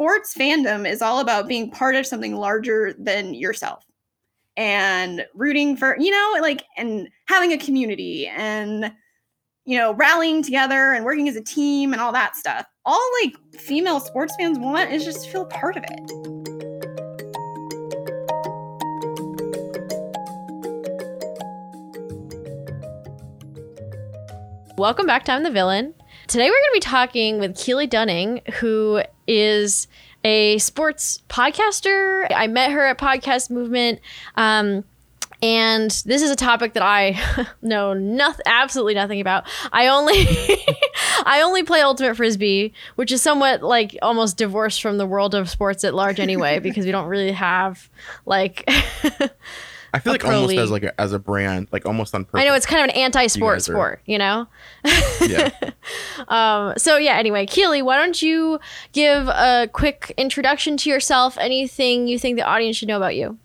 sports fandom is all about being part of something larger than yourself and rooting for, you know, like, and having a community and, you know, rallying together and working as a team and all that stuff. All like female sports fans want is just to feel part of it. Welcome back to I'm the Villain. Today we're going to be talking with Keely Dunning, who is a sports podcaster. I met her at Podcast Movement. Um, and this is a topic that I know nothing, absolutely nothing about. I only, I only play ultimate frisbee, which is somewhat like almost divorced from the world of sports at large, anyway, because we don't really have like I feel like almost league. as like a, as a brand, like almost on purpose. I know it's kind of an anti-sport sport, you know. yeah. um. So yeah. Anyway, Keely, why don't you give a quick introduction to yourself? Anything you think the audience should know about you?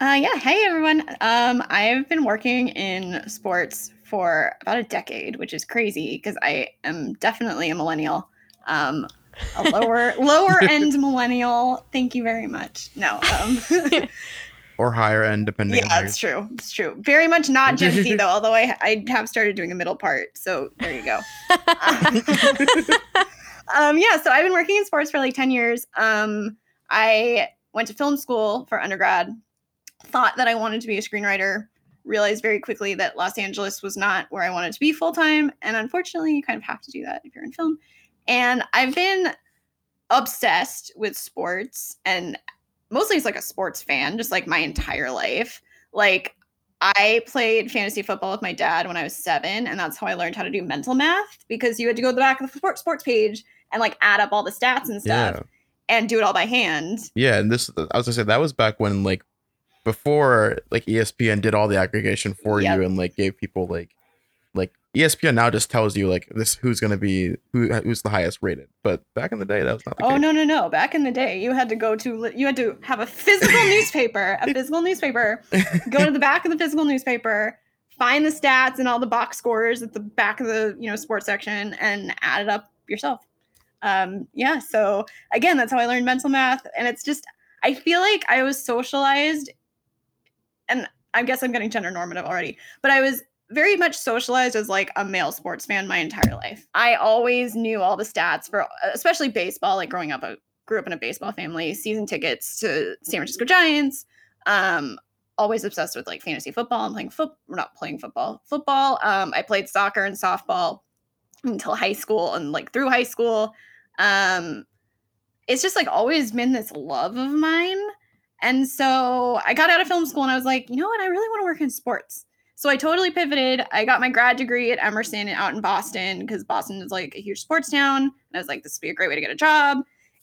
Uh, yeah. Hey, everyone. Um, I've been working in sports for about a decade, which is crazy because I am definitely a millennial. Um, a lower lower end millennial. Thank you very much. No. Um, or higher end, depending. Yeah, that's true. It's true. Very much not Gen Z though. Although I I have started doing a middle part, so there you go. um, yeah, so I've been working in sports for like ten years. Um, I went to film school for undergrad. Thought that I wanted to be a screenwriter. Realized very quickly that Los Angeles was not where I wanted to be full time, and unfortunately, you kind of have to do that if you're in film. And I've been obsessed with sports and mostly as like a sports fan, just like my entire life. Like I played fantasy football with my dad when I was seven, and that's how I learned how to do mental math because you had to go to the back of the sports page and like add up all the stats and stuff yeah. and do it all by hand. Yeah, and this I was gonna say that was back when like before like ESPN did all the aggregation for yep. you and like gave people like like ESPN now just tells you like this who's going to be who who's the highest rated. But back in the day, that was not. oh case. no no no! Back in the day, you had to go to you had to have a physical newspaper, a physical newspaper. Go to the back of the physical newspaper, find the stats and all the box scores at the back of the you know sports section, and add it up yourself. Um, yeah. So again, that's how I learned mental math, and it's just I feel like I was socialized, and I guess I'm getting gender normative already, but I was very much socialized as like a male sports fan my entire life. I always knew all the stats for especially baseball, like growing up I grew up in a baseball family, season tickets to San Francisco Giants. Um always obsessed with like fantasy football and playing foot we're not playing football. Football. Um I played soccer and softball until high school and like through high school. Um it's just like always been this love of mine. And so I got out of film school and I was like, you know what? I really want to work in sports. So I totally pivoted. I got my grad degree at Emerson out in Boston because Boston is like a huge sports town. And I was like, this would be a great way to get a job.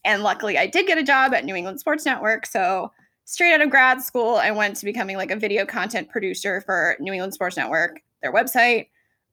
And luckily, I did get a job at New England Sports Network. So straight out of grad school, I went to becoming like a video content producer for New England Sports Network, their website.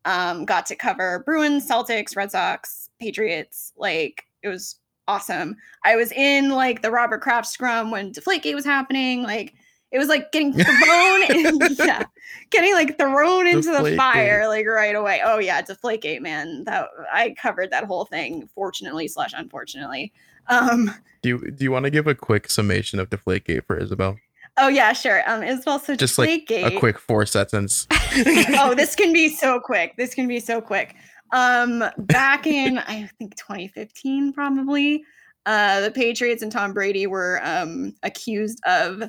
Um, got to cover Bruins, Celtics, Red Sox, Patriots. Like it was awesome. I was in like the Robert Kraft scrum when Deflategate was happening. Like it was like getting thrown in, yeah, getting like thrown into Deflate the fire gate. like right away. Oh yeah, Deflategate, man. That I covered that whole thing, fortunately slash unfortunately. Um Do you do you want to give a quick summation of Deflategate for Isabel? Oh yeah, sure. Um Isabel so just like a quick four sentence. oh, this can be so quick. This can be so quick. Um back in I think 2015 probably, uh the Patriots and Tom Brady were um accused of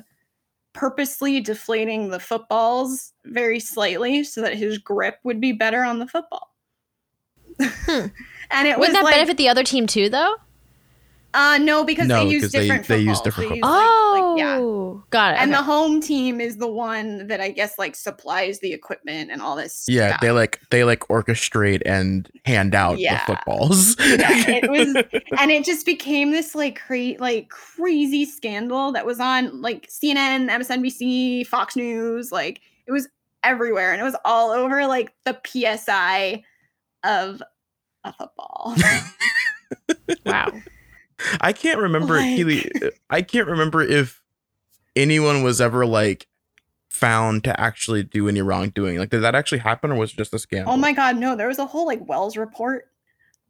purposely deflating the footballs very slightly so that his grip would be better on the football. Hmm. and it wouldn't that like, benefit the other team too, though? Uh, no, because no, they use different. They, they use different. They use, oh, like, like, yeah. Oh, got it. And okay. the home team is the one that I guess like supplies the equipment and all this. Yeah, stuff. they like they like orchestrate and hand out yeah. the footballs. yeah, it was, and it just became this like cra- like crazy scandal that was on like CNN, MSNBC, Fox News. Like it was everywhere, and it was all over like the PSI of a football. wow. I can't remember like... Keely, I can't remember if anyone was ever like found to actually do any wrongdoing. Like, did that actually happen, or was it just a scam? Oh my god, no! There was a whole like Wells report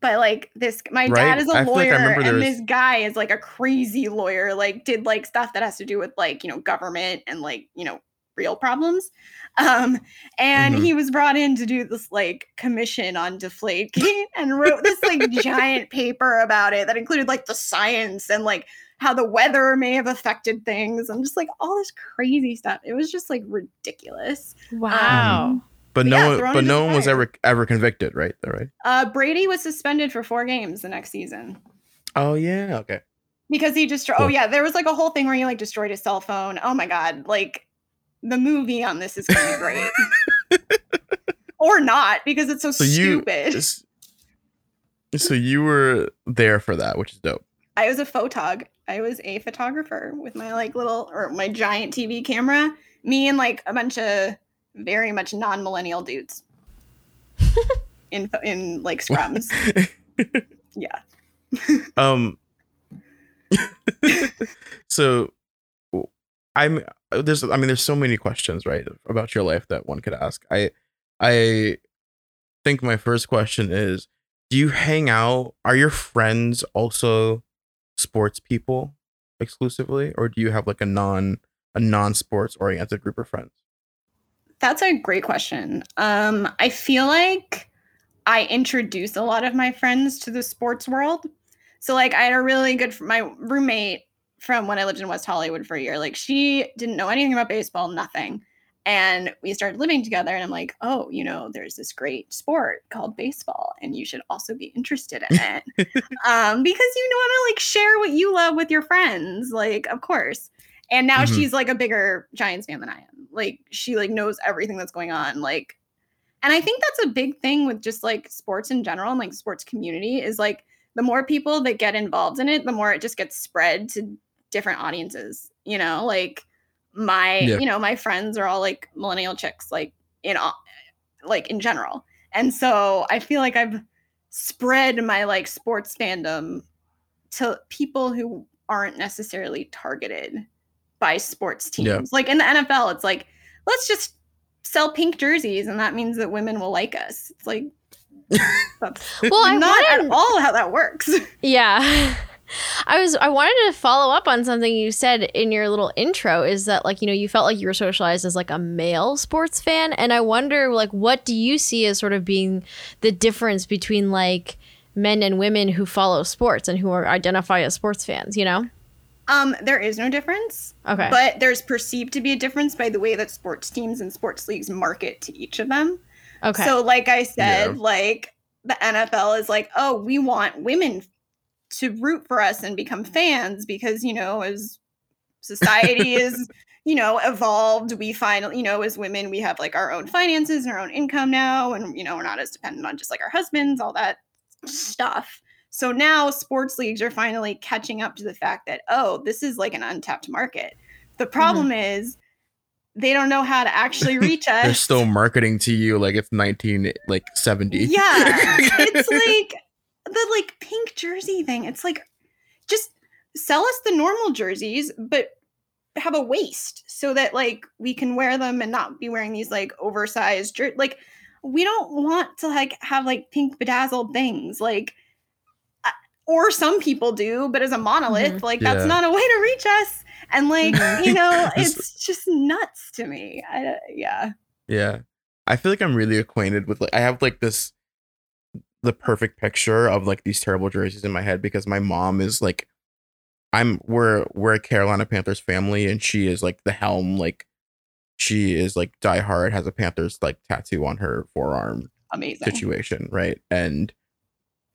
but like this my Right? dad is a I feel like lawyer and was- this guy is like a crazy lawyer like did like stuff that has to do with like you know government and like you know real problems um and Mhm. he was brought in to do this like commission on deflategate and wrote this like giant paper about it that included like the science and like how the weather may have affected things and just like all this crazy stuff it was just like ridiculous Wow. But no Yeah, one, but no one was ever ever convicted, right? Though, right? uh brady was suspended for four games the next season Oh yeah, okay. because he just oh Cool. yeah there was like a whole thing where he like destroyed his cell phone oh my god like the movie on this is gonna be great. Or not because it's so, So stupid. s- so you were there for that, which is dope. i was a photog. I was a photographer with my like little or my giant tv camera. Me and like a bunch of very much non-millennial dudes. In in like scrums. Yeah. Um. so, I'm there's I mean there's so many questions right about your life that one could ask. I I think my first question is: Do you hang out? Are your friends also sports people exclusively, or do you have like a non a non sports oriented group of friends? That's a great question. Um, I feel like I introduce a lot of my friends to the sports world. So, like, I had a really good my roommate from when I lived in West Hollywood for a year. Like, she didn't know anything about baseball, nothing. And we started living together, and I'm like, oh, you know, there's this great sport called baseball, and you should also be interested in it. um, because you want to like share what you love with your friends, like, of course. And now Mhm. she's like a bigger Giants fan than I am. Like, she like knows everything that's going on. Like, and I think that's a big thing with just like sports in general and like sports community is like the more people that get involved in it, the more it just gets spread to different audiences. You know, like my Yeah. you know my friends are all like millennial chicks, like in all, like in general, and so I feel like I've spread my like sports fandom to people who aren't necessarily targeted by sports teams. Yeah. Like in the NFL, it's like let's just sell pink jerseys and that means that women will like us. It's like that's Well, I not wanted- at all how that works. Yeah. I was I wanted to follow up on something you said in your little intro is that like you know you felt like you were socialized as like a male sports fan and I wonder like what do you see as sort of being the difference between like men and women who follow sports and who are identify as sports fans, you know? Um, there is no difference, Okay. but there's perceived to be a difference by the way that sports teams and sports leagues market to each of them. okay. So, like I said, Yeah. like the NFL is like, oh, we want women to root for us and become fans because, you know, as society is, you know, evolved, we find, you know, as women, we have like our own finances and our own income now. And, you know, we're not as dependent on just like our husbands, all that stuff. So now sports leagues are finally catching up to the fact that, oh, this is like an untapped market. The mm-hmm. problem is they don't know how to actually reach us. They're still marketing to you like it's 19 like 70. Yeah. it's like the like pink jersey thing. It's like just sell us the normal jerseys, but have a waist so that like we can wear them and not be wearing these like oversized jer- like we don't want to like have like pink bedazzled things like uh, or some people do but as a monolith like that's Yeah. not a way to reach us and like you know it's just nuts to me I, yeah Yeah. I feel like I'm really acquainted with like I have like this the perfect picture of like these terrible jerseys in my head because my mom is like I'm we're we're a Carolina Panthers family and she is like the helm like she is like die hard has a Panthers like tattoo on her forearm amazing situation, right? And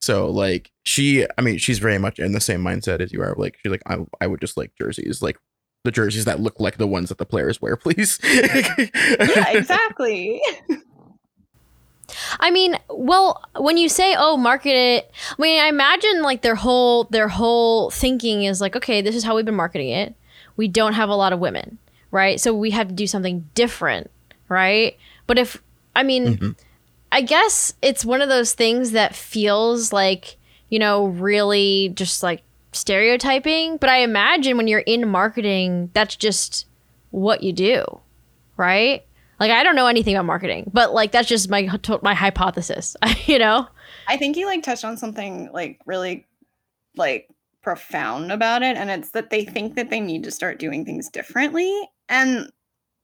so like she I mean she's very much in the same mindset as you are. Like she's like I I would just like jerseys like the jerseys that look like the ones that the players wear, please. yeah exactly I mean, well, when you say oh, market it, I mean, I imagine like their whole their whole thinking is like, okay, this is how we've been marketing it. We don't have a lot of women, right? So we have to do something different, right? But if I mean, Mhm. I guess it's one of those things that feels like, you know, really just like stereotyping, but I imagine when you're in marketing, that's just what you do, right? Like I don't know anything about marketing, but like that's just my my hypothesis, you know. I think you like touched on something like really like profound about it and it's that they think that they need to start doing things differently and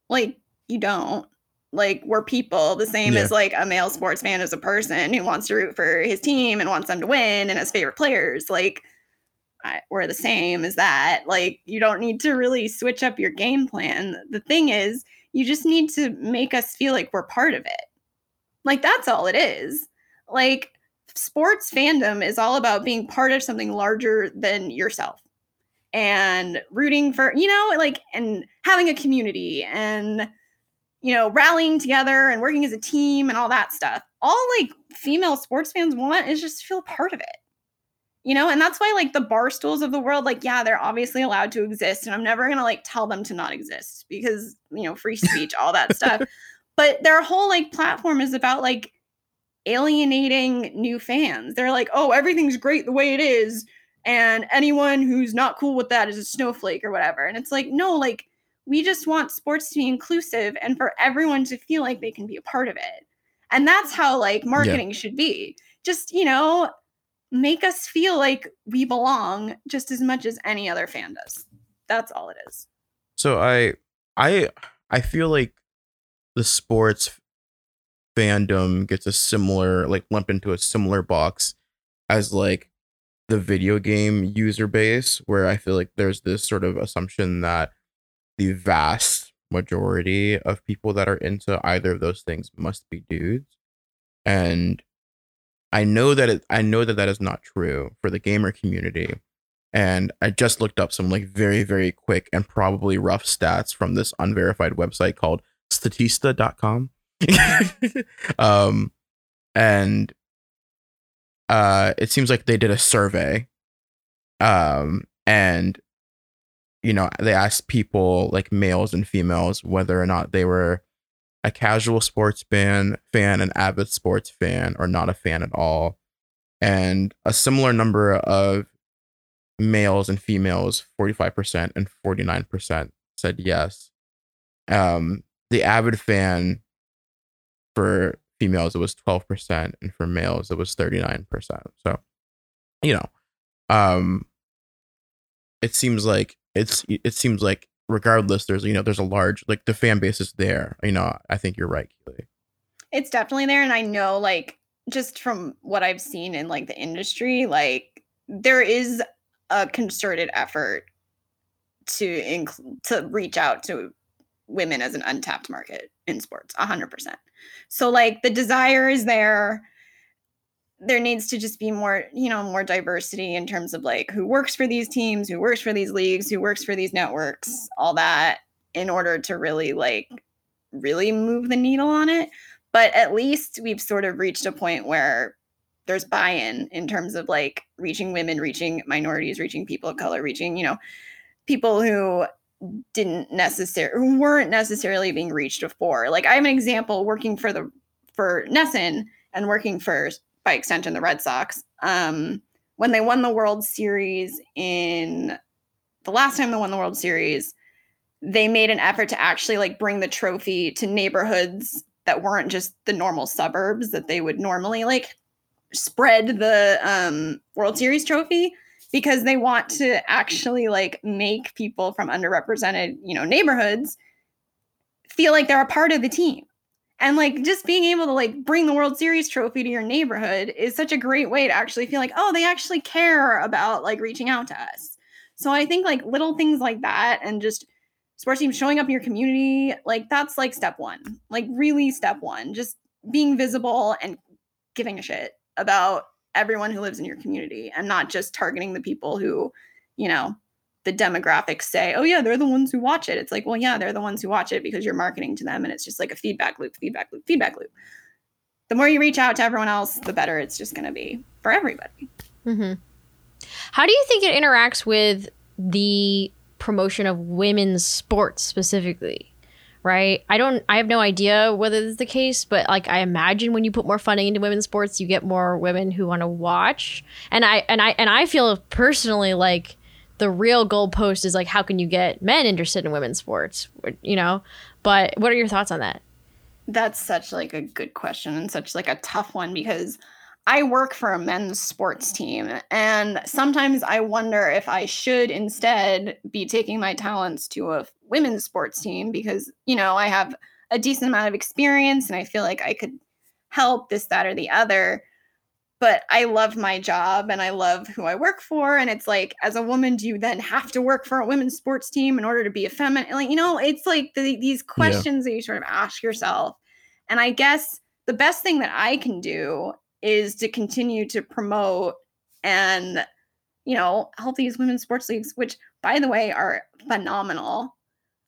like you don't like we're people the same Yeah. as like a male sports fan is a person who wants to root for his team and wants them to win and has favorite players like We're the same as that like you don't need to really switch up your game plan. The thing is you just need to make us feel like we're part of it. Like that's all it is. Like sports fandom is all about being part of something larger than yourself and rooting for you know like and having a community and you know rallying together and working as a team and all that stuff. All like female sports fans want is just to feel part of it you know and that's why like the Barstools of the world like yeah they're obviously allowed to exist and i'm never gonna like tell them to not exist because you know free speech all that stuff. But their whole like platform is about like alienating new fans. They're like oh everything's great the way it is and anyone who's not cool with that is a snowflake or whatever. And it's like no like we just want sports to be inclusive and for everyone to feel like they can be a part of it. And that's how like marketing should be. Just you know make us feel like we belong just as much as any other fan does that's all it is So I I I feel like the sports fandom gets a similar like lumped into a similar box as like the video game user base where I feel like there's this sort of assumption that the vast majority of people that are into either of those things must be dudes. And I know that it, I know that that is not true for the gamer community and I just looked up some like very very quick and probably rough stats from this unverified website called statista.com. um and uh it seems like they did a survey um and you know they asked people like males and females whether or not they were a casual sports fan fan an avid sports fan or not a fan at all and a similar number of males and females 45% and 49% said yes. Um the avid fan for females it was 12% and for males it was 39% so you know um it seems like it's it seems like regardless there's you know there's a large like the fan base is there. You know i think you're right Keely. it's definitely there and i know like just from what i've seen in like the industry like there is a concerted effort to inc- to reach out to women as an untapped market in sports 100% so like the desire is there there needs to just be more you know more diversity in terms of like who works for these teams who works for these leagues who works for these networks all that in order to really like really move the needle on it. But at least we've sort of reached a point where there's buy-in in terms of like reaching women reaching minorities reaching people of color reaching you know people who didn't necessarily weren't necessarily being reached before like i have an example working for the for NESN and working for by extension the red sox um when they won the world series in the last time they won the world series they made an effort to actually like bring the trophy to neighborhoods that weren't just the normal suburbs that they would normally like spread the um, World Series trophy because they want to actually like make people from underrepresented, you know, neighborhoods feel like they're a part of the team. And like just being able to like bring the World Series trophy to your neighborhood is such a great way to actually feel like, oh, they actually care about like reaching out to us. So I think like little things like that and just sports teams showing up in your community, like that's like step one. Like really step one. Just being visible and giving a shit about everyone who lives in your community and not just targeting the people who, you know, the demographics say, oh, yeah, they're the ones who watch it. It's like, well, yeah, they're the ones who watch it because you're marketing to them. And it's just like a feedback loop, feedback loop, feedback loop. The more you reach out to everyone else, the better it's just going to be for everybody. hmm How do you think it interacts with the promotion of women's sports specifically? Right? I don't I have no idea whether this is the case, but like I imagine when you put more funding into women's sports, you get more women who want to watch. And I and I and I feel personally like the real goalpost is like how can you get men interested in women's sports, you know? But what are your thoughts on that? That's such like a good question and such like a tough one because I work for a men's sports team, and sometimes I wonder if I should instead be taking my talents to a women's sports team because, you know, I have a decent amount of experience and I feel like I could help this, that, or the other. But I love my job and I love who I work for. And it's like, as a woman, do you then have to work for a women's sports team in order to be a feminine? Like, you know, it's like the, these questions yeah. that you sort of ask yourself. And I guess the best thing that I can do is to continue to promote and you know help these women's sports leagues which by the way are phenomenal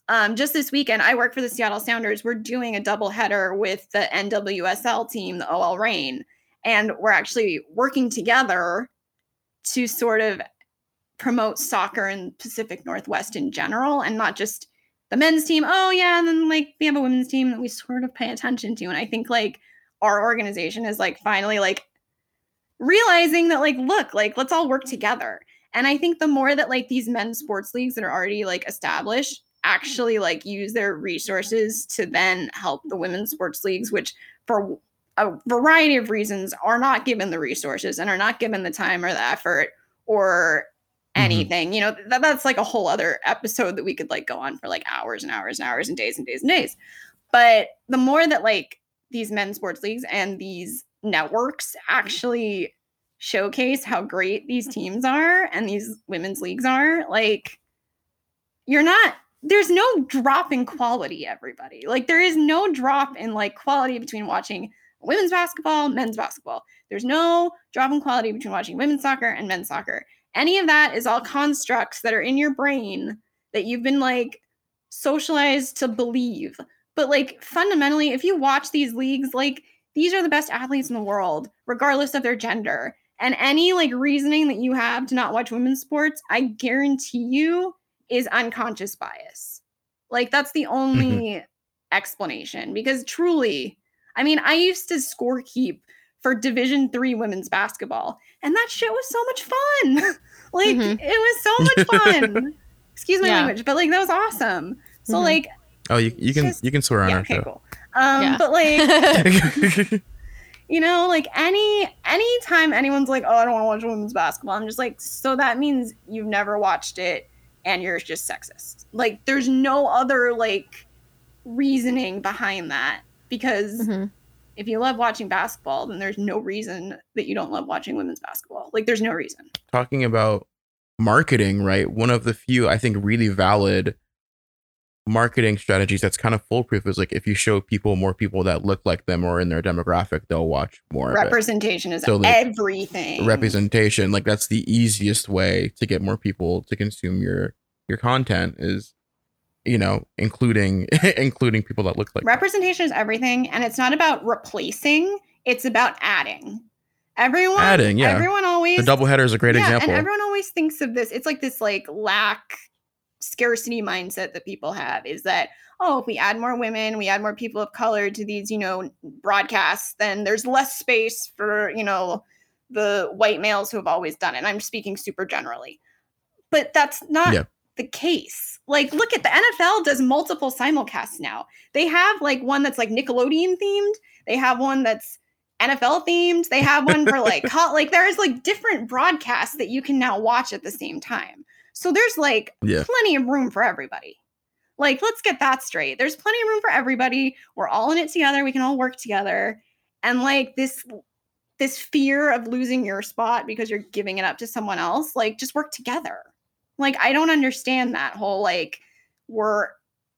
um, just this weekend i work for the seattle sounders we're doing a double header with the nwsl team the ol reign and we're actually working together to sort of promote soccer in pacific northwest in general and not just the men's team. Oh yeah and then like we have a women's team that we sort of pay attention to. And i think like our organization is like finally like realizing that like look like let's all work together. And i think the more that like these men's sports leagues that are already like established actually like use their resources to then help the women's sports leagues which for a variety of reasons are not given the resources and are not given the time or the effort or mm-hmm. anything mm-hmm. you know that, that's like a whole other episode that we could like go on for like hours and hours and hours and days and days and days but the more that like these men's sports leagues and these networks actually showcase how great these teams are and these women's leagues are like you're not there's no drop in quality everybody like there is no drop in like quality between watching women's basketball men's basketball there's no drop in quality between watching women's soccer and men's soccer any of that is all constructs that are in your brain that you've been like socialized to believe but like fundamentally, if you watch these leagues, like these are the best athletes in the world, regardless of their gender. And any like reasoning that you have to not watch women's sports, I guarantee you is unconscious bias. Like that's the only mm-hmm. explanation because truly, I mean, I used to score keep for Division 3 women's basketball and that shit was so much fun. like mm-hmm. it was so much fun. Excuse my yeah. language, but like that was awesome. So mm-hmm. like Oh, you, you can just, you can swear on yeah, our okay, show. Cool. Um, yeah. but like, you know, like any anytime anyone's like, "Oh, I don't want to watch women's basketball," I'm just like, so that means you've never watched it and you're just sexist. Like, there's no other like reasoning behind that because. Mm-hmm. If you love watching basketball, then there's no reason that you don't love watching women's basketball. Like, there's no reason. Talking about marketing, right? One of the few, I think, really valid marketing strategies that's kind of foolproof is like if you show people more people that look like them or in their demographic, they'll watch more. Representation is so, like, everything. Representation, like that's the easiest way to get more people to consume your your content is you know including including people that look like representation them. is everything and it's not about replacing it's about adding. Everyone adding yeah. everyone always the double header is a great yeah, example. and everyone always thinks of this it's like this like lack scarcity mindset that people have is that oh if we add more women we add more people of color to these you know broadcasts then there's less space for you know the white males who have always done it. And i'm speaking super generally. But that's not yeah. The case like look at the nfl does multiple simulcasts now they have like one that's like nickelodeon themed they have one that's NFL themed. They have one for like hot. like there's like different broadcasts that you can now watch at the same time. So there's like yeah. plenty of room for everybody. Like, let's get that straight. There's plenty of room for everybody. We're all in it together. We can all work together. And like this this fear of losing your spot because you're giving it up to someone else, like just work together. Like I don't understand that whole like we're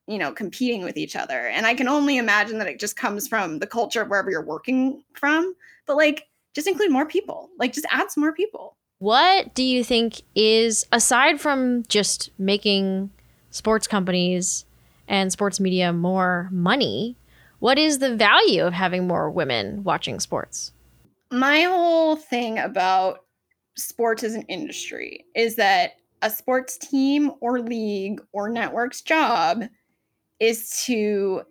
you know competing with each other. And I can only imagine that it just comes from the culture of wherever you're working from. But like just include more people. Like just add some more people. What do you think is, aside from just making sports companies and sports media more money, what is the value of having more women watching sports? My whole thing about sports as an industry is that a sports team or league or network's job is to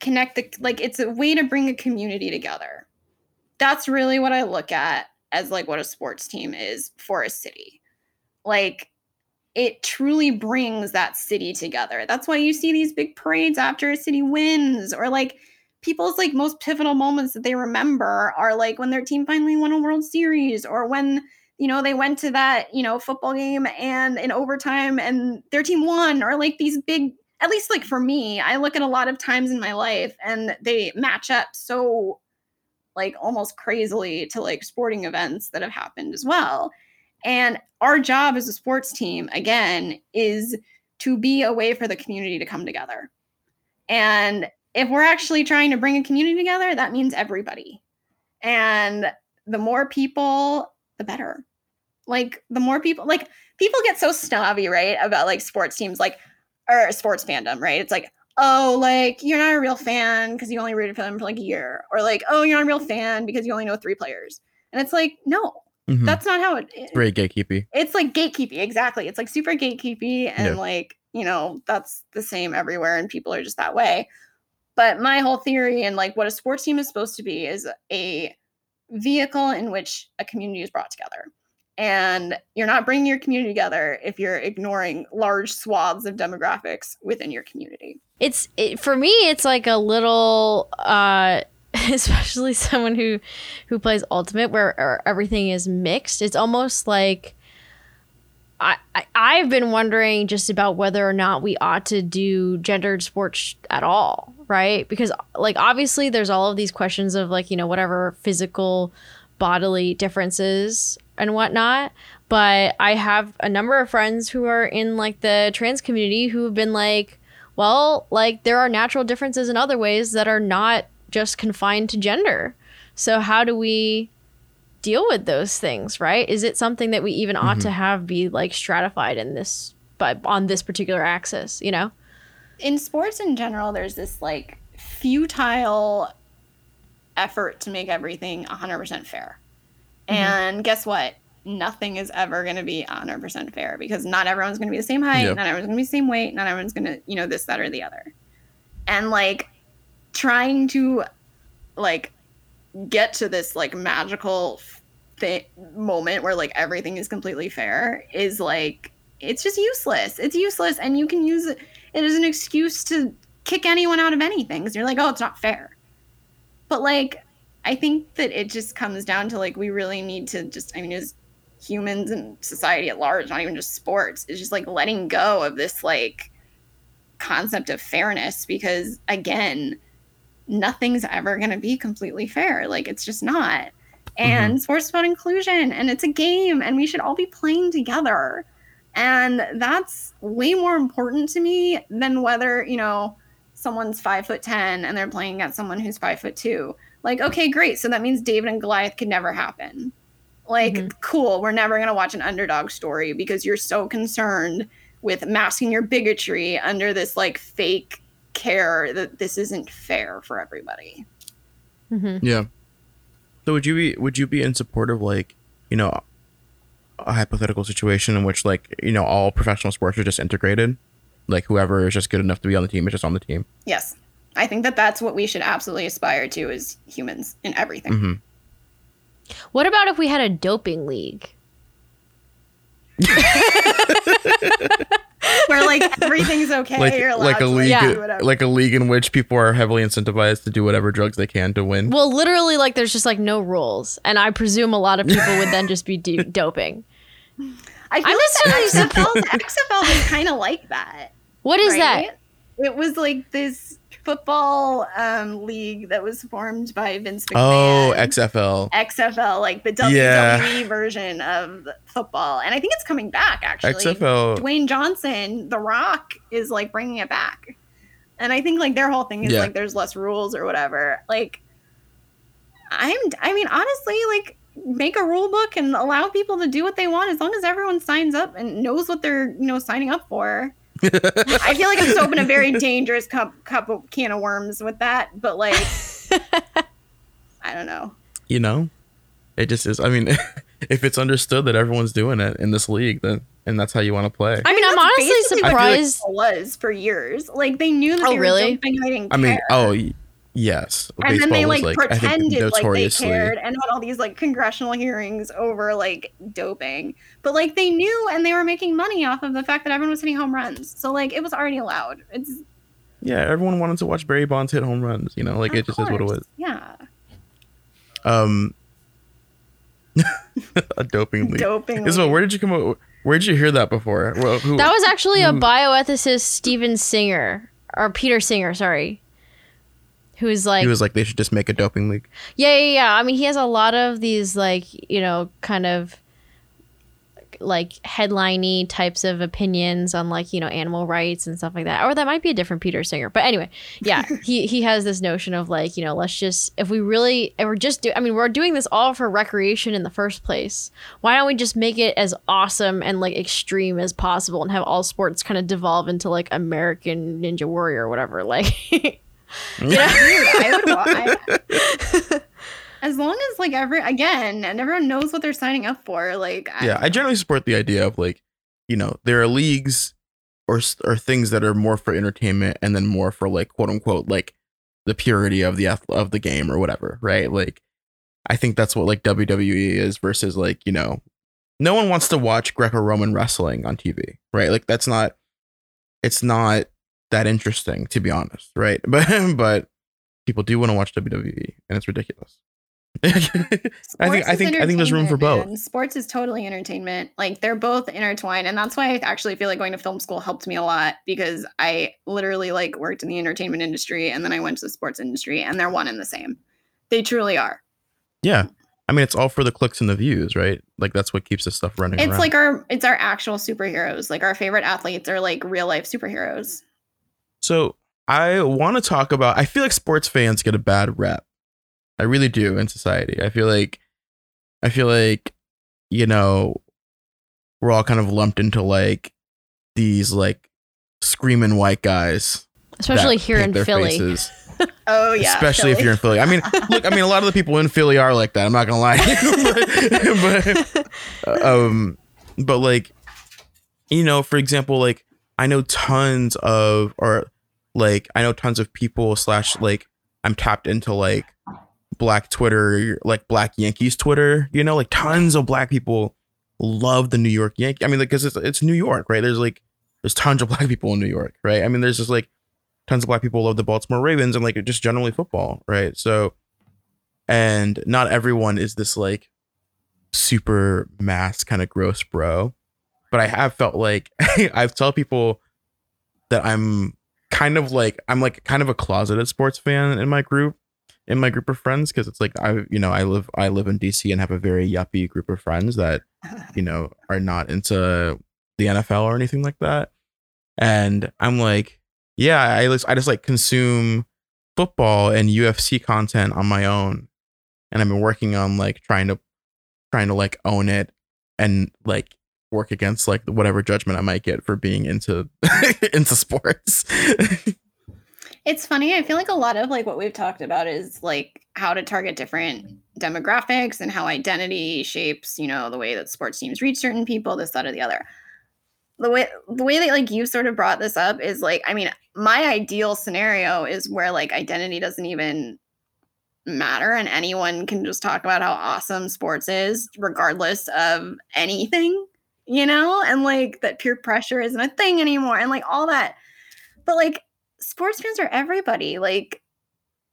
connect the like it's a way to bring a community together. That's really what I look at as like what a sports team is for a city. Like it truly brings that city together. That's why you see these big parades after a city wins or like people's like most pivotal moments that they remember are like when their team finally won a World Series or when you know they went to that you know football game and in overtime and their team won or like these big at least like for me I look at a lot of times in my life and they match up so like almost crazily to like sporting events that have happened as well. And our job as a sports team, again, is to be a way for the community to come together. And if we're actually trying to bring a community together, that means everybody. And the more people, the better. Like the more people, like people get so snobby, right? About like sports teams, like or sports fandom, right? It's like, oh, like you're not a real fan because you only rooted for them for like a year, or like, oh, you're not a real fan because you only know three players. And it's like, no, Mhm. that's not how it. It's very gatekeepy. It's like gatekeepy, exactly. It's like super gatekeepy, and Yeah. like you know that's the same everywhere, and people are just that way. But my whole theory and like what a sports team is supposed to be is a vehicle in which a community is brought together. And you're not bringing your community together if you're ignoring large swaths of demographics within your community. it's it, for me it's like a little uh especially someone who who plays ultimate where everything is mixed it's almost like I, I i've been wondering just about whether or not we ought to do gendered sports at all right because like obviously there's all of these questions of like you know whatever physical bodily differences and whatnot but i have a number of friends who are in like the trans community who have been like well, like there are natural differences in other ways that are not just confined to gender. So how do we deal with those things, right? Is it something that we even ought to mm-hmm. have be like stratified in this but on this particular axis, you know? in sports in general, there's this like futile effort to make everything 100% fair. Mm-hmm. And guess what? Nothing is ever going to be 100% fair because not everyone's going to be the same height, Yeah. not everyone's going to be the same weight, not everyone's going to, you know, this, that, or the other. And like trying to like get to this like magical thi- moment where like everything is completely fair is like it's just useless. It's useless, and you can use it, it as an excuse to kick anyone out of anything because you're like, oh, it's not fair. But like, I think that it just comes down to like we really need to just, I mean, as humans and society at large, not even just sports, is just like letting go of this like concept of fairness because again, nothing's ever going to be completely fair. Like it's just not. Mm-hmm. And sports about inclusion and it's a game and we should all be playing together. And that's way more important to me than whether, you know, someone's five foot 10 and they're playing against someone who's five foot two. Like, okay, great. So that means David and Goliath could never happen. Like, Mhm. cool. We're never going to watch an underdog story because you're so concerned with masking your bigotry under this like fake care that this isn't fair for everybody. Mm-hmm. Yeah. So would you be would you be in support of like you know a hypothetical situation in which like you know all professional sports are just integrated, like whoever is just good enough to be on the team is just on the team. Yes. I think that that's what we should absolutely aspire to as humans in everything. hmm What about if we had a doping league? Where like everything's okay. Like you're allowed like a to, league Yeah. like a league in which people are heavily incentivized to do whatever drugs they can to win. Well, literally, like there's just like no rules, and I presume a lot of people would then just be do- doping. I feel I'm like just XFL, XFL was kind of like that. What is that? It was like this football um, league that was formed by Vince McMahon. Oh, XFL. XFL, like the WWE Yeah. version of football, and I think it's coming back. Actually, XFL. Dwayne Johnson, The Rock, is like bringing it back, and I think like their whole thing is Yeah. like there's less rules or whatever. Like, I'm, I mean, honestly, like make a rule book and allow people to do what they want as long as everyone signs up and knows what they're you know signing up for. I feel like I'm just opening a very dangerous cup cup of can of worms with that, but like, I don't know. you know, it just is. I mean, if it's understood that everyone's doing it in this league, then and that's how you want to play. I mean, I'm honestly surprised. it was for years. Like they knew that Oh, they were really? doping and didn't I mean, oh y- yes, and then they Baseball like was, I think, pretended like they cared and had all these like congressional hearings over like doping. But like they knew and they were making money off of the fact that everyone was hitting home runs. So like it was already allowed. It's yeah, everyone wanted to watch Barry Bonds hit home runs. You know, like Of it just is what it was. Yeah. Um, a doping league. Doping. Isabel, league. where did you come up? Where did you hear that before? Well, who, That was actually a bioethicist, Steven Singer, or Peter Singer, sorry, who's like, he was like they should just make a doping league. yeah, yeah, yeah. I mean, he has a lot of these like, you know, kind of like headliney types of opinions on like you know animal rights and stuff like that or that might be a different peter singer but anyway yeah he he has this notion of like you know let's just if we really if we're just do i mean we're doing this all for recreation in the first place why don't we just make it as awesome and like extreme as possible and have all sports kind of devolve into like american ninja warrior or whatever like Dude, I would I- as long as like every again, and everyone knows what they're signing up for. Like, I- yeah, I generally support the idea of like, you know, there are leagues or or things that are more for entertainment and then more for like quote unquote like the purity of the of the game or whatever, right? Like, I think that's what like WWE is versus like you know, no one wants to watch Greco-Roman wrestling on TV, right? Like that's not, it's not that interesting to be honest, right? But but people do want to watch WWE and it's ridiculous. I think I think I think there's room for both. man. Sports is totally entertainment. Like they're both intertwined, and that's why I actually feel like going to film school helped me a lot because I literally like worked in the entertainment industry, and then I went to the sports industry, and they're one and the same. They truly are. Yeah. I mean, it's all for the clicks and the views, right? Like that's what keeps this stuff running. It's around. like our it's our actual superheroes. Like our favorite athletes are like real life superheroes. So. I want to talk about. I feel like sports fans get a bad rep. I really do in society. I feel like, I feel like, you know, we're all kind of lumped into like these like screaming white guys, especially here in philly faces. Oh yeah, especially if you're in Philly. I mean, look, I mean, a lot of the people in Philly are like that. I'm not gonna lie, but, but um, but like, you know, for example, like I know tons of, or like I know tons of people slash like I'm tapped into like Black Twitter, like Black Yankees Twitter. You know, like tons of Black people love the New York Yankee. I mean, like, because it's it's New York, right? There's like there's tons of Black people in New York, right? I mean, there's just like tons of black people love the Baltimore Ravens and like just generally football, right? So, and not everyone is this like super mass kind of gross bro, but I have felt like I've tell people that I'm kind of like I'm like kind of a closeted sports fan in my group in my group of friends because it's like I you know I live I live in DC and have a very yuppie group of friends that you know are not into the NFL or anything like that. And I'm like yeah, I just, I just like consume football and UFC content on my own, and I've been working on like trying to trying to like own it and like work against like whatever judgment I might get for being into into sports. It's funny. I feel like a lot of like what we've talked about is like how to target different demographics and how identity shapes, you know, the way that sports teams reach certain people, this, that, or the other. The way the way that like you sort of brought this up is like, I mean, my ideal scenario is where like identity doesn't even matter and anyone can just talk about how awesome sports is, regardless of anything, you know, and like that peer pressure isn't a thing anymore, and like all that. But like sports fans are everybody. Like,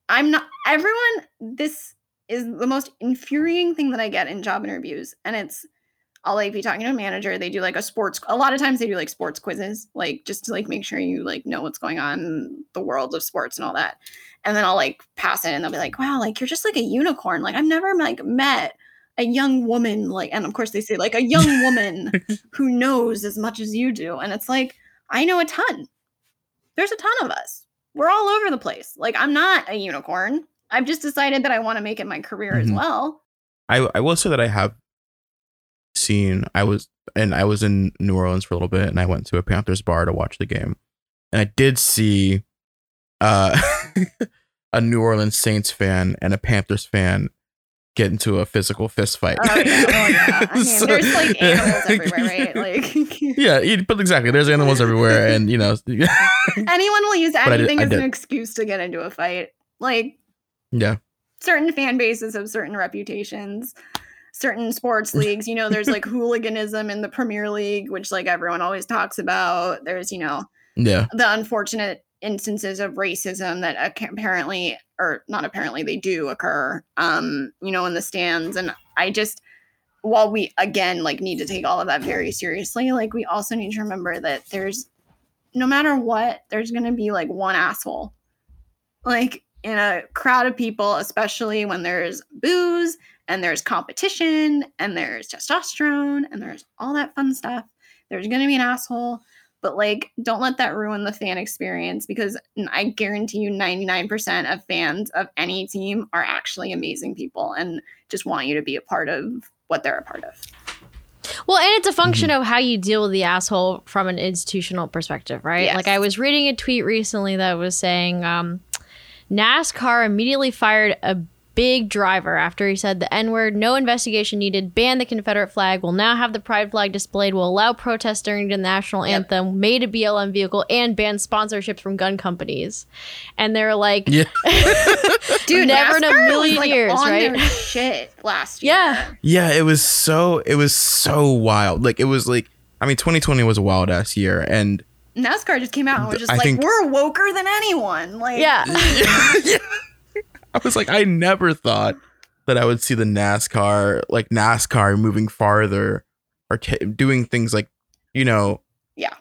I'm not everyone. This is the most infuriating thing that I get in job interviews. And it's, I'll like be talking to a manager. They do like a sports, a lot of times they do like sports quizzes, like just to like make sure you like know what's going on the world of sports and all that. And then I'll like pass it and they'll be like, wow, like you're just like a unicorn. Like I've never like met a young woman, like, and of course they say like a young woman who knows as much as you do. And it's like, I know a ton there's a ton of us. We're all over the place. Like I'm not a unicorn. I've just decided that I want to make it my career as Mhm. well. I I will say that I have seen I was and I was in New Orleans for a little bit and I went to a Panthers bar to watch the game. And I did see uh a New Orleans Saints fan and a Panthers fan get into a physical fist fight. Oh yeah, oh yeah. I mean, So- there's like animals everywhere, right? Like yeah, but exactly. There's animals everywhere, and you know, anyone will use anything as an excuse to get into a fight. Like yeah, certain fan bases have certain reputations. Certain sports leagues, you know, there's like hooliganism in the Premier League, which like everyone always talks about. There's, you know, yeah, the unfortunate instances of racism that apparently or not apparently they do occur um you know in the stands and i just while we again like need to take all of that very seriously like we also need to remember that there's no matter what there's going to be like one asshole like in a crowd of people especially when there's booze and there's competition and there's testosterone and there's all that fun stuff there's going to be an asshole but like don't let that ruin the fan experience because i guarantee you 99% of fans of any team are actually amazing people and just want you to be a part of what they're a part of Well, and it's a function of how you deal with the asshole from an institutional perspective, right? Yes. Like I was reading a tweet recently that was saying um, NASCAR immediately fired a big driver after he said the N word, no investigation needed, ban the Confederate flag, will now have the pride flag displayed, will allow protests during the national Yep. anthem, made a BLM vehicle, and ban sponsorships from gun companies. And they're like, Yeah. dude Never in a million like, years, on right? their shit last year Yeah. Yeah, it was so it was so wild. Like it was like I mean 2020 was a wild ass year and NASCAR just came out and was just I like, think- we're woker than anyone. Like, yeah. I was like I never thought that I would see the NASCAR like NASCAR moving farther or t- doing things like you know Yeah.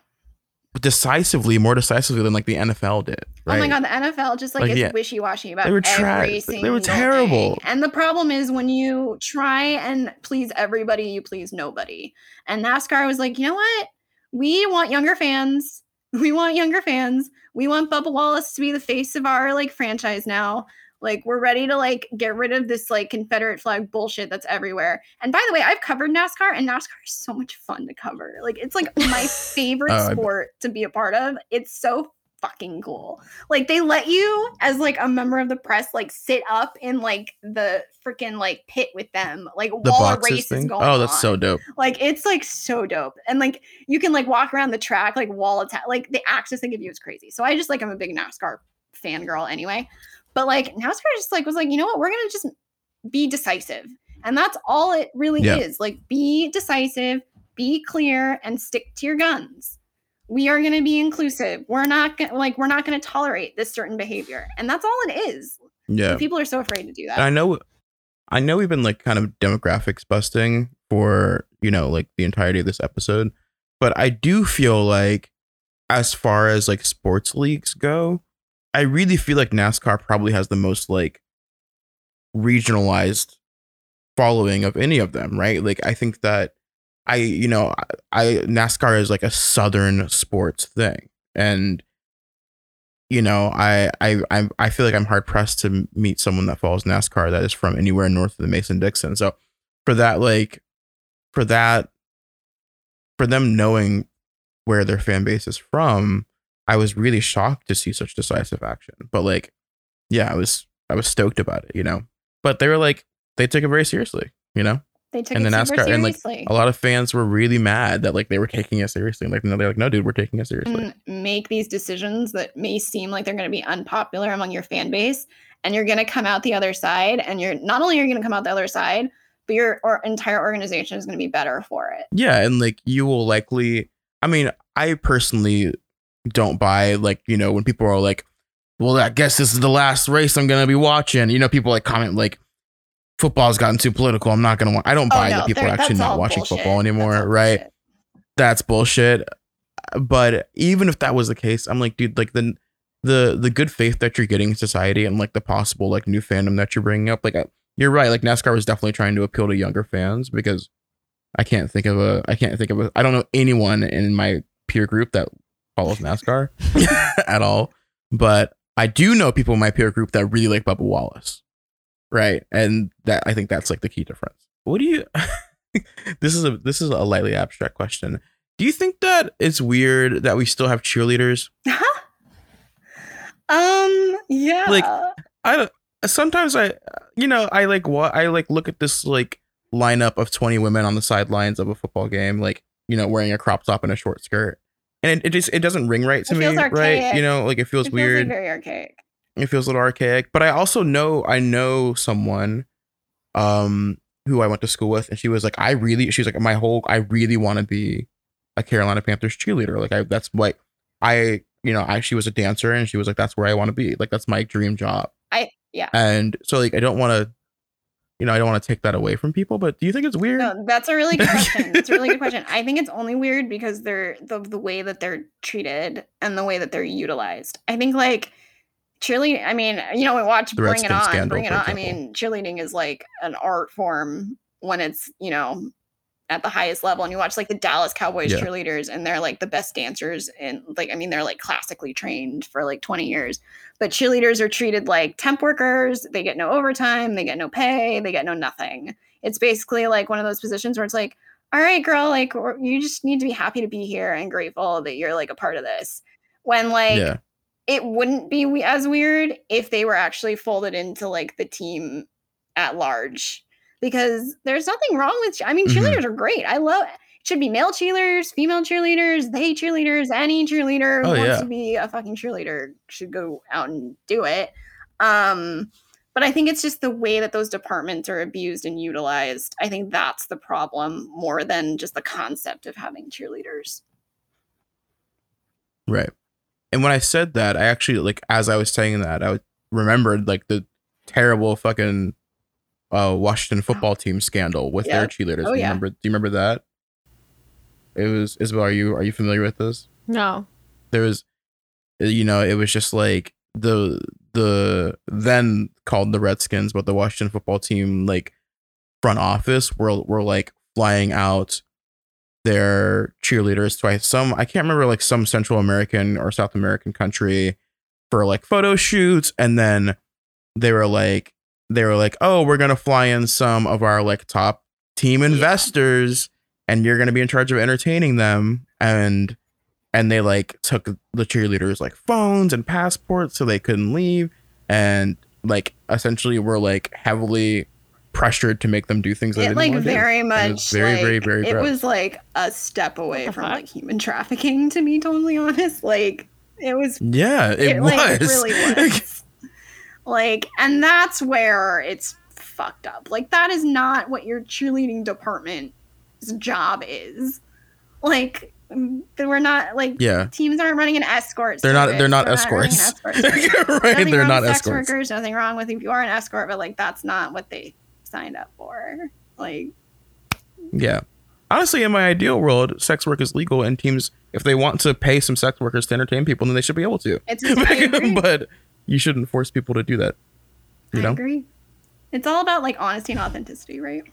decisively more decisively than like the NFL did. Right? Oh my god, the NFL just like, Like, is yeah. wishy washy about They were trash. They were terrible. thing. And the problem is when you try and please everybody, you please nobody. And NASCAR was like, you know what? We want younger fans. We want younger fans. We want Bubba Wallace to be the face of our like franchise now. Like we're ready to like get rid of this like Confederate flag bullshit that's everywhere. And by the way, I've covered NASCAR and NASCAR is so much fun to cover. Like it's like my favorite Oh, sport to be a part of. It's so fucking cool. Like they let you as like a member of the press like sit up in like the freaking like pit with them like the while a boxes race is thing. going Oh, that's on. so dope. like it's like so dope and like you can like walk around the track like wall attack like the access they give you is crazy so i just like i'm a big nascar fangirl anyway but like mm-hmm. nascar just like was like you know what? We're gonna just be decisive. And that's all it really Yeah. is. Like be decisive be clear and stick to your guns. We are going to be inclusive. We're not gonna like we're not going to tolerate this certain behavior. And that's all it is. Yeah. People are so afraid to do that. I know I know we've been like kind of demographics busting for, you know, like the entirety of this episode, but I do feel like as far as like sports leagues go, I really feel like NASCAR probably has the most like regionalized following of any of them, right? Like I think that I, you know, I, NASCAR is like a southern sports thing. And you know, I I I I feel like I'm hard pressed to meet someone that follows NASCAR that is from anywhere north of the Mason Dixon. So for that, like for that, for them knowing where their fan base is from, I was really shocked to see such decisive action. But like, yeah, I was I was stoked about it, you know. But they were like they took it very seriously, you know. they took and it the NASCAR- and, like, seriously A lot of fans were really mad that like they were taking it seriously. Like no, they're like, no, dude, we're taking it seriously. and make these decisions that may seem like they're going to be unpopular among your fan base and you're going to come out the other side and you're not only are going to come out the other side but your or entire organization is going to be better for it Yeah, and like you will likely I mean, I personally don't buy like, you know, when people are like, Well, I guess this is the last race I'm gonna be watching. You know, people like comment like football's gotten too political. I'm not gonna wa-. I don't oh, buy that people they're- actually Oh, not watching bullshit. football That's anymore, all right? bullshit. That's bullshit. But even if that was the case, I'm like, dude, like the the the good faith that you're getting in society and like the possible like new fandom that you're bringing up, like I, you're right. Like NASCAR was definitely trying to appeal to younger fans because I can't think of a I can't think of a I don't know anyone in my peer group that follows NASCAR at all. But I do know people in my peer group that really like Bubba Wallace. Right. And that I think that's like the key difference. What do you this is a this is a lightly abstract question. Do you think that it's weird that we still have cheerleaders? um yeah Like, I don't sometimes I you know, I like what I like look at this like lineup of 20 women on the sidelines of a football game, like, you know, wearing a crop top and a short skirt. And it, it just it doesn't ring right to It me, right? You know, like it feels it feels weird. like very archaic it feels a little archaic. But I also know I know someone um who I went to school with and she was like, I really she's like, my whole I really want to be a Carolina Panthers cheerleader. Like I that's what I you know, I she was a dancer and she was like, that's where I want to be. Like that's my dream job. I yeah. And so like I don't want to, you know, I don't want to take that away from people. But do you think it's weird? No, that's a really good question. It's a really good question. I think it's only weird because they're the the way that they're treated and the way that they're utilized. I think like cheerleading. I mean, you know, we watch The Bring It On. scandal, Bring It On. I mean, cheerleading is like an art form when it's you know at the highest level and you watch like the Dallas Cowboys Yeah. cheerleaders and they're like the best dancers and like I mean they're like classically trained for like 20 years but cheerleaders are treated like temp workers they get no overtime they get no pay they get no nothing it's basically like one of those positions where it's like all right girl like you just need to be happy to be here and grateful that you're like a part of this when like yeah. it wouldn't be as weird if they were actually folded into like the team at large because there's nothing wrong with i mean Mhm. cheerleaders are great i love it should be male cheerleaders female cheerleaders they cheerleaders any cheerleader who Oh, wants yeah. to be a fucking cheerleader should go out and do it um but i think it's just the way that those departments are abused and utilized i think that's the problem more than just the concept of having cheerleaders Right. And when I said that, I actually like as I was saying that, I remembered like the terrible fucking uh Washington football team scandal with their cheerleaders. Oh, do you yeah. remember do you remember that? It was Isabel, are you are you familiar with this? No. There was you know, it was just like the the then called the Redskins, but the Washington football team like front office were were like flying out their cheerleaders to some I can't remember like some Central American or South American country for like photo shoots and then they were like they were like oh we're going to fly in some of our like top team investors and you're going to be in charge of entertaining them and and they like took the cheerleaders like phones and passports so they couldn't leave and like essentially were like heavily pressured to make them do things that they it didn't like wanna do. very And much it very like, very very it gross. was like a step away from fuck? like human trafficking to be totally honest like it was yeah it, was like really was like and that's where it's fucked up like that is not what your cheerleading department's job is like we're not like yeah teams aren't running an escort They're not- they're not an escorts. escort service. right nothing they're not sex escorts workers nothing wrong with if you are an escort but like that's not what they signed up for like Yeah. Honestly, in my ideal world, sex work is legal, and teams, if they want to pay some sex workers to entertain people, then they should be able to. it's but you shouldn't force people to do that. You I know? agree. It's all about like honesty and authenticity, right?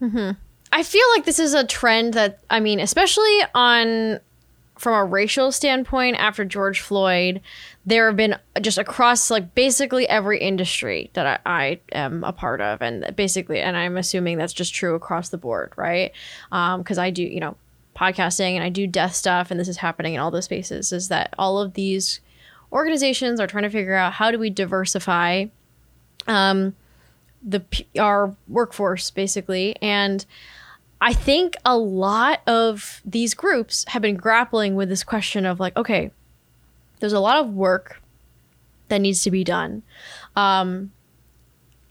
hmm I feel like this is a trend that I mean, especially on from a racial standpoint after George Floyd, there have been just across like basically every industry that I, I am a part of, and basically, and I'm assuming that's just true across the board, right? Because I do, you know, podcasting and I do death stuff, and this is happening in all those spaces. Is that all of these organizations are trying to figure out how do we diversify um, the our workforce basically. And i think a lot of these groups have been grappling with this question of like okay there's a lot of work that needs to be done. Um,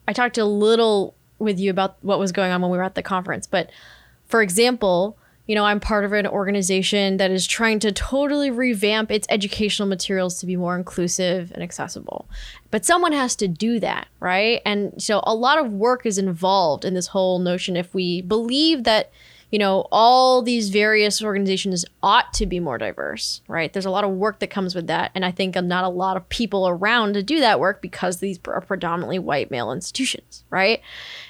i talked a little with you about what was going on when we were at the conference but for example you know i'm part of an organization that is trying to totally revamp its educational materials to be more inclusive and accessible. But someone has to do that right? And so a lot of work is involved in this whole notion if we believe that you know all these various organizations ought to be more diverse right? There's a lot of work that comes with that. And i think not a lot of people around to do that work because these are predominantly white male institutions right?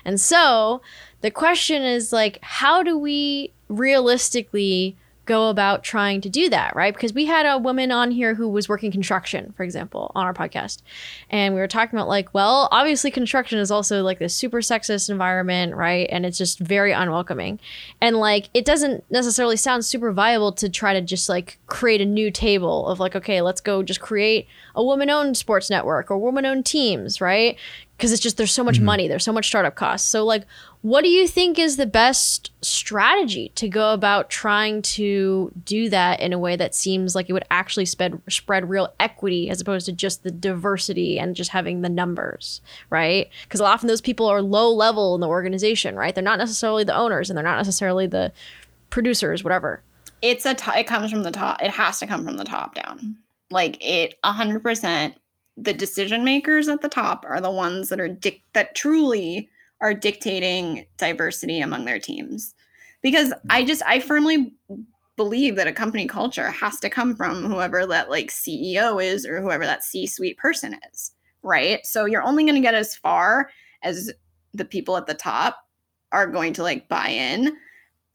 And so the question is like how do we realistically go about trying to do that, right? Because we had a woman on here who was working construction, for example, on our podcast. And we were talking about like, well, obviously construction is also like this super sexist environment, right? And it's just very unwelcoming. And like it doesn't necessarily sound super viable to try to just like create a new table of like, okay, let's go just create a woman-owned sports network or woman-owned teams, right? Because it's just there's so much mm-hmm. money, there's so much startup costs. So like what do you think is the best strategy to go about trying to do that in a way that seems like it would actually spread spread real equity as opposed to just the diversity and just having the numbers, right? Because often those people are low level in the organization, right? They're not necessarily the owners and they're not necessarily the producers, whatever. It's a t- it comes from the top. It has to come from the top down. Like it 100% the decision makers at the top are the ones that are dic- that truly are dictating diversity among their teams. Because I just I firmly believe that a company culture has to come from whoever that like CEO is or whoever that C-suite person is, right? So you're only going to get as far as the people at the top are going to like buy in.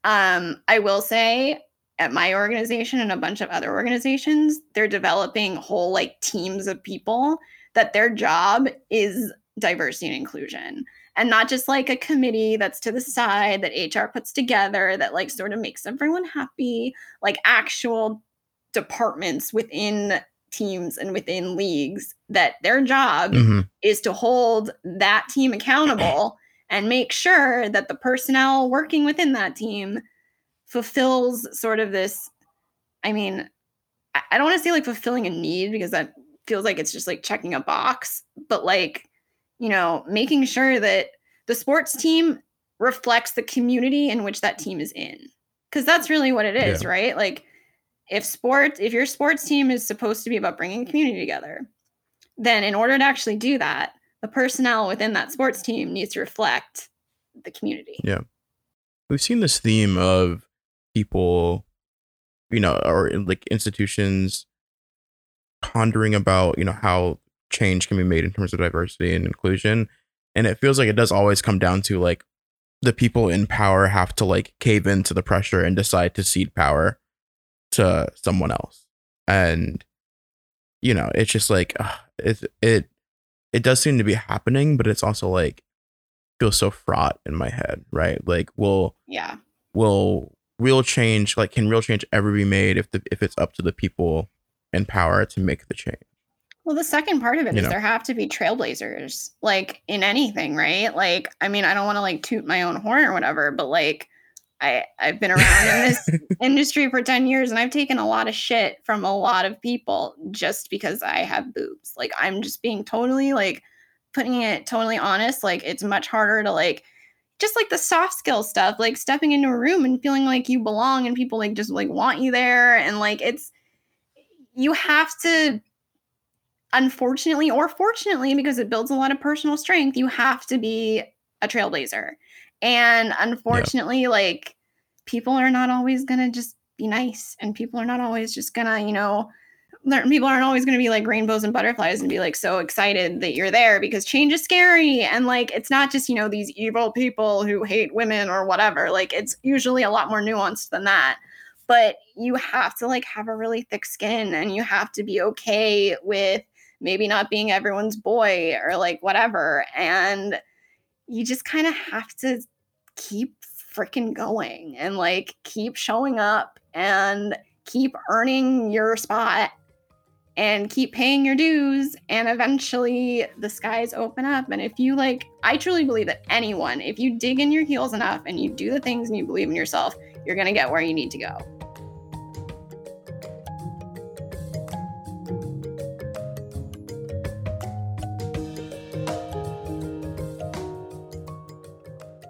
Um I will say at my organization and a bunch of other organizations, they're developing whole like teams of people that their job is diversity and inclusion. And not just like a committee that's to the side that HR puts together that like sort of makes everyone happy, like actual departments within teams and within leagues that their job Mm-hmm. is to hold that team accountable and make sure that the personnel working within that team fulfills sort of this i mean i don't want to say like fulfilling a need because that feels like it's just like checking a box but like you know making sure that the sports team reflects the community in which that team is in because that's really what it is Yeah. right like if sports if your sports team is supposed to be about bringing community together then in order to actually do that the personnel within that sports team needs to reflect the community Yeah. We've seen this theme of people, you know, or like institutions pondering about, you know, how change can be made in terms of diversity and inclusion. And it feels like it does always come down to like the people in power have to like cave into the pressure and decide to cede power to someone else. And you know, it's just like uh, it it it does seem to be happening, but it's also like feels so fraught in my head, right? Like, will yeah will real change like can real change ever be made if the if it's up to the people in power to make the change? Well, the second part of it is You know. there have to be trailblazers, like in anything, right? Like, I mean, I don't want to like toot my own horn or whatever, but like, I I've been around in this industry for ten years, and I've taken a lot of shit from a lot of people just because I have boobs. Like, I'm just being totally like putting it totally honest. Like, it's much harder to like just like the soft skill stuff, like stepping into a room and feeling like you belong, and people like just like want you there, and like it's you have to unfortunately or fortunately because it builds a lot of personal strength you have to be a trailblazer. And unfortunately like people are not always gonna just be nice and people are not always just gonna you know people aren't always gonna be like rainbows and butterflies and be like so excited that you're there because change is scary. And like it's not just you know these evil people who hate women or whatever. Like it's usually a lot more nuanced than that. But you have to like have a really thick skin and you have to be okay with maybe not being everyone's boy or like whatever. And you just kind of have to keep freaking going and like keep showing up and keep earning your spot and keep paying your dues and eventually the skies open up and if you like i truly believe that anyone if you dig in your heels enough and you do the things and you believe in yourself you're going to get where you need to go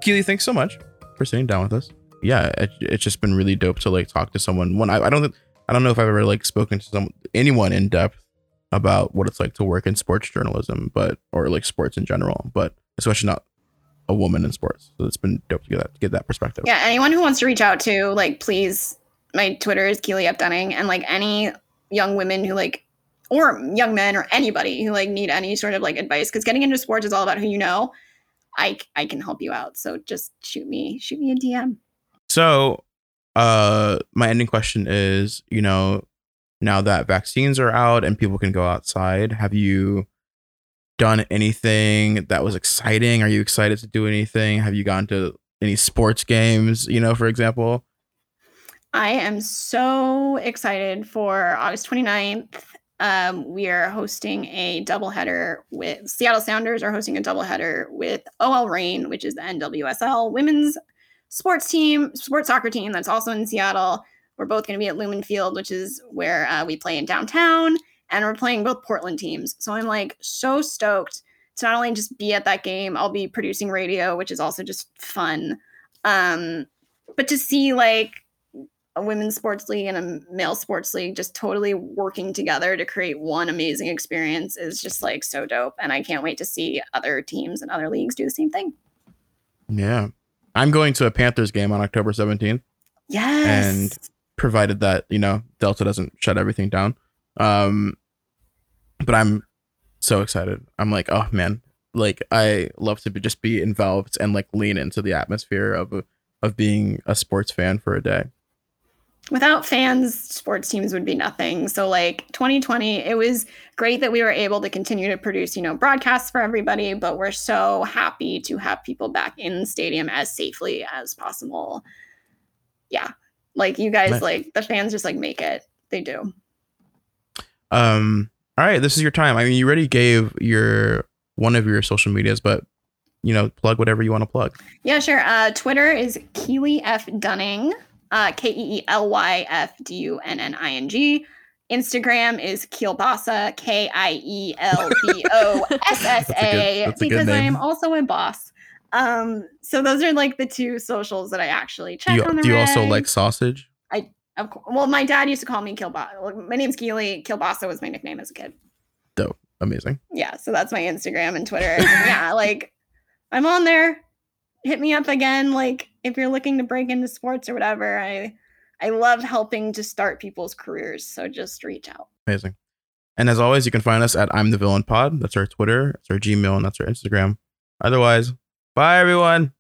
Keely, thanks so much for sitting down with us. Yeah, it, it's just been really dope to like talk to someone. One, I, I don't, I don't know if I've ever like spoken to some anyone in depth about what it's like to work in sports journalism, but or like sports in general, but especially not a woman in sports. So it's been dope to get that get that perspective. Yeah, anyone who wants to reach out to, like, please, my Twitter is Keely Up Dunning, and like any young women who like, or young men or anybody who like need any sort of like advice, because getting into sports is all about who you know. I I can help you out, so just shoot me shoot me a DM. So, uh, my ending question is, you know, now that vaccines are out and people can go outside, have you done anything that was exciting? Are you excited to do anything? Have you gone to any sports games? You know, for example. I am so excited for August 29th. Um, we are hosting a doubleheader with Seattle Sounders are hosting a doubleheader with OL Reign, which is the NWSL women's sports team, sports soccer team that's also in Seattle. We're both going to be at Lumen Field, which is where uh, we play in downtown, and we're playing both Portland teams. So I'm like so stoked to not only just be at that game, I'll be producing radio, which is also just fun. Um, but to see like a women's sports league and a male sports league just totally working together to create one amazing experience is just like so dope. And I can't wait to see other teams and other leagues do the same thing. Yeah. I'm going to a Panthers game on October 17th. Yes. And provided that, you know, Delta doesn't shut everything down. Um but I'm so excited. I'm like, oh man, like I love to be, just be involved and like lean into the atmosphere of of being a sports fan for a day without fans, sports teams would be nothing. So like 2020, it was great that we were able to continue to produce, you know, broadcasts for everybody, but we're so happy to have people back in the stadium as safely as possible. Yeah. Like you guys like the fans just like make it. They do. Um all right, this is your time. I mean, you already gave your one of your social medias, but you know, plug whatever you want to plug. Yeah, sure. Uh Twitter is Keely F Dunning uh, K E E L Y F D U N N I N G. Instagram is Kielbasa, K I E L B O S S A, because I am also a boss. Um, so those are like the two socials that I actually check do you, on the Do you also like sausage? I of course. Well, my dad used to call me Kielbasa. My name's Keely. Kielbasa was my nickname as a kid. Dope, amazing. Yeah, so that's my Instagram and Twitter. Yeah, like I'm on there. Hit me up again. Like if you're looking to break into sports or whatever, I I love helping to start people's careers. So just reach out. Amazing. And as always, you can find us at I'm the Villain Pod. That's our Twitter, that's our Gmail, and that's our Instagram. Otherwise, bye everyone.